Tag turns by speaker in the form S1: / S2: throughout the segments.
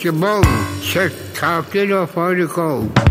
S1: Rock'n'roll, fiskeboll, kjøttkaker og fårikål.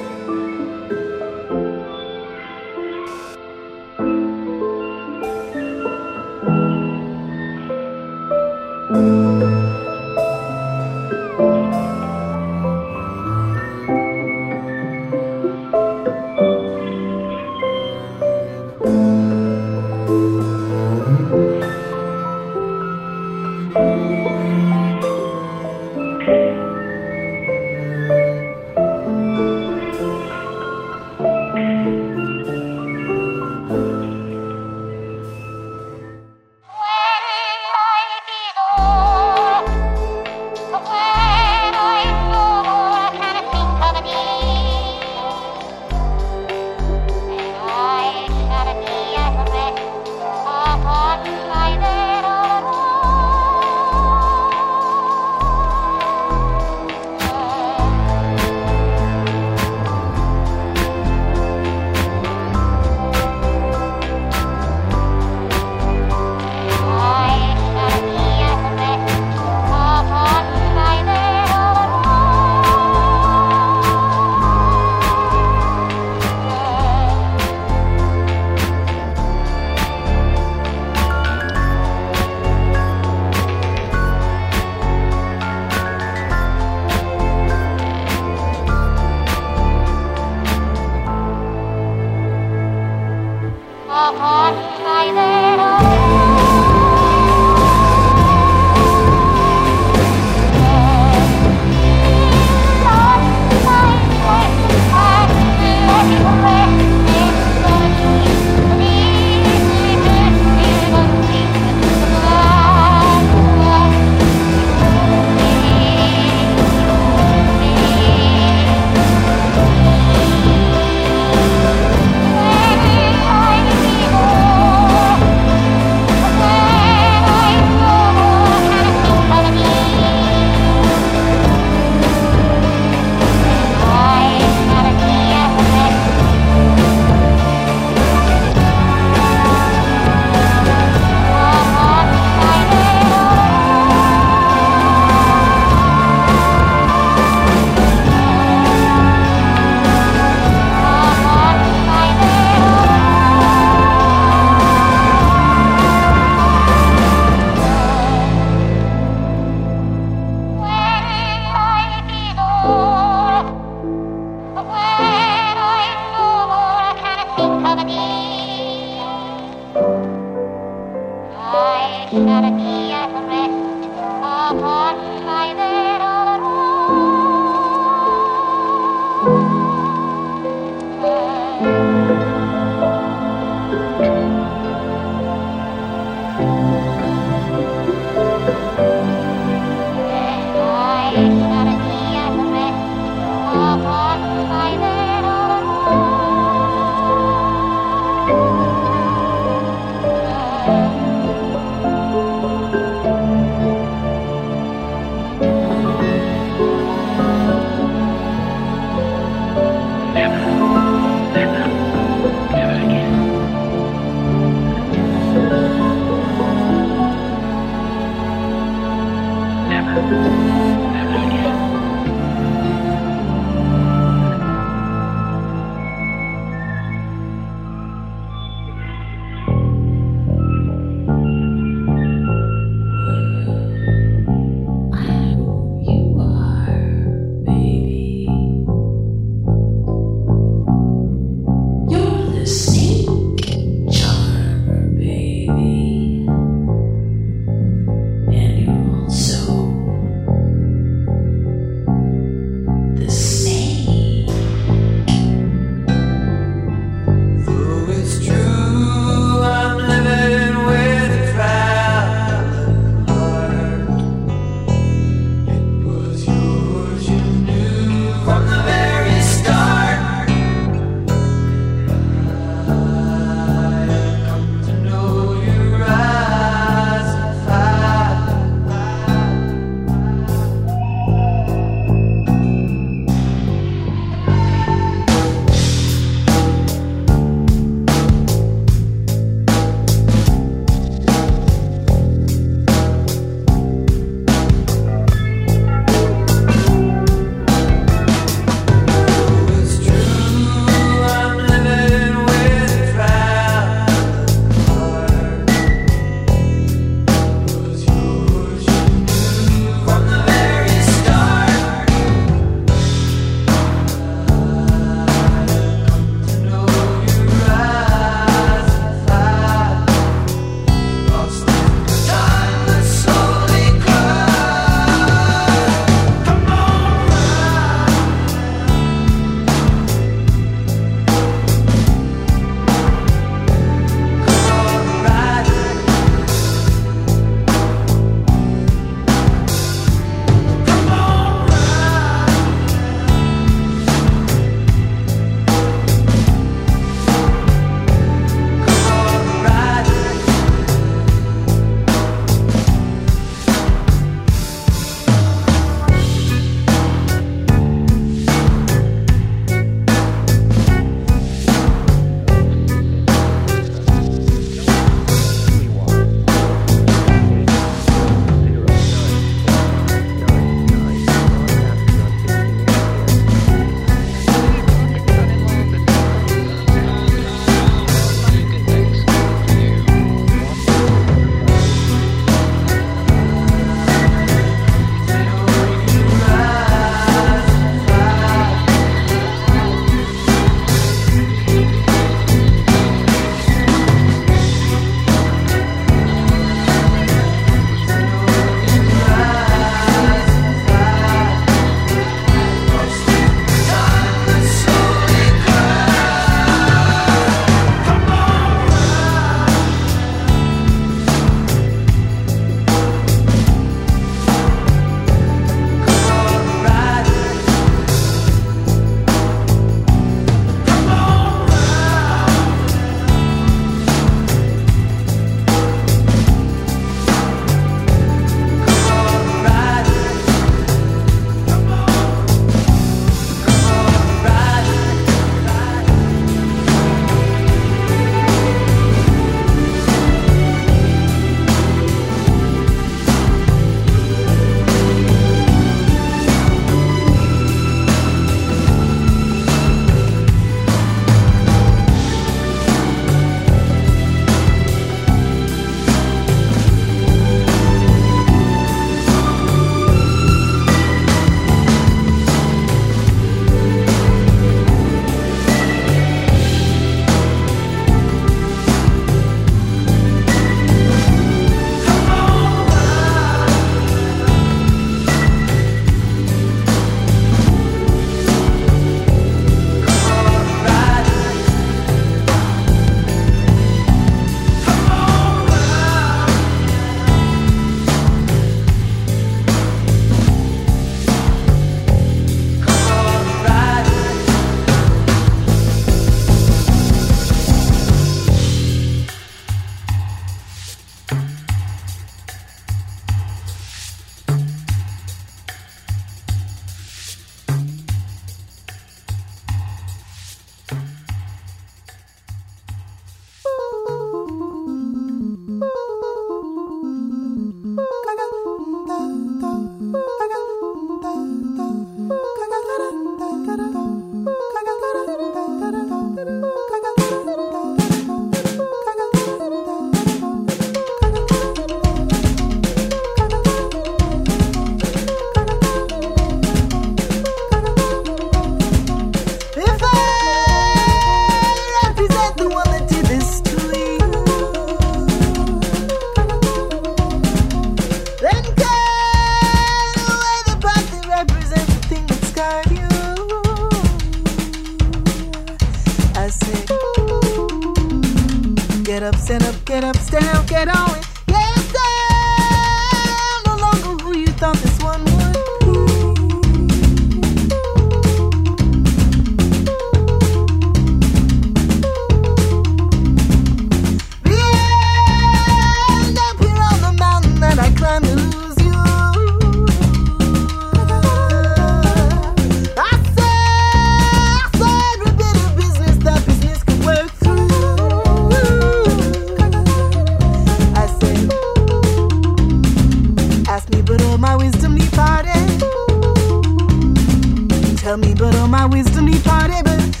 S2: tell me, but all my wisdom he parted. But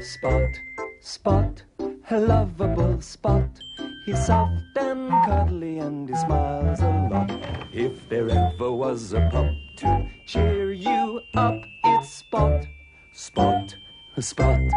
S3: Spot, Spot, a lovable Spot. He's soft and cuddly and he smiles a lot. If there ever was a pup to cheer you up, it's Spot, Spot, Spot.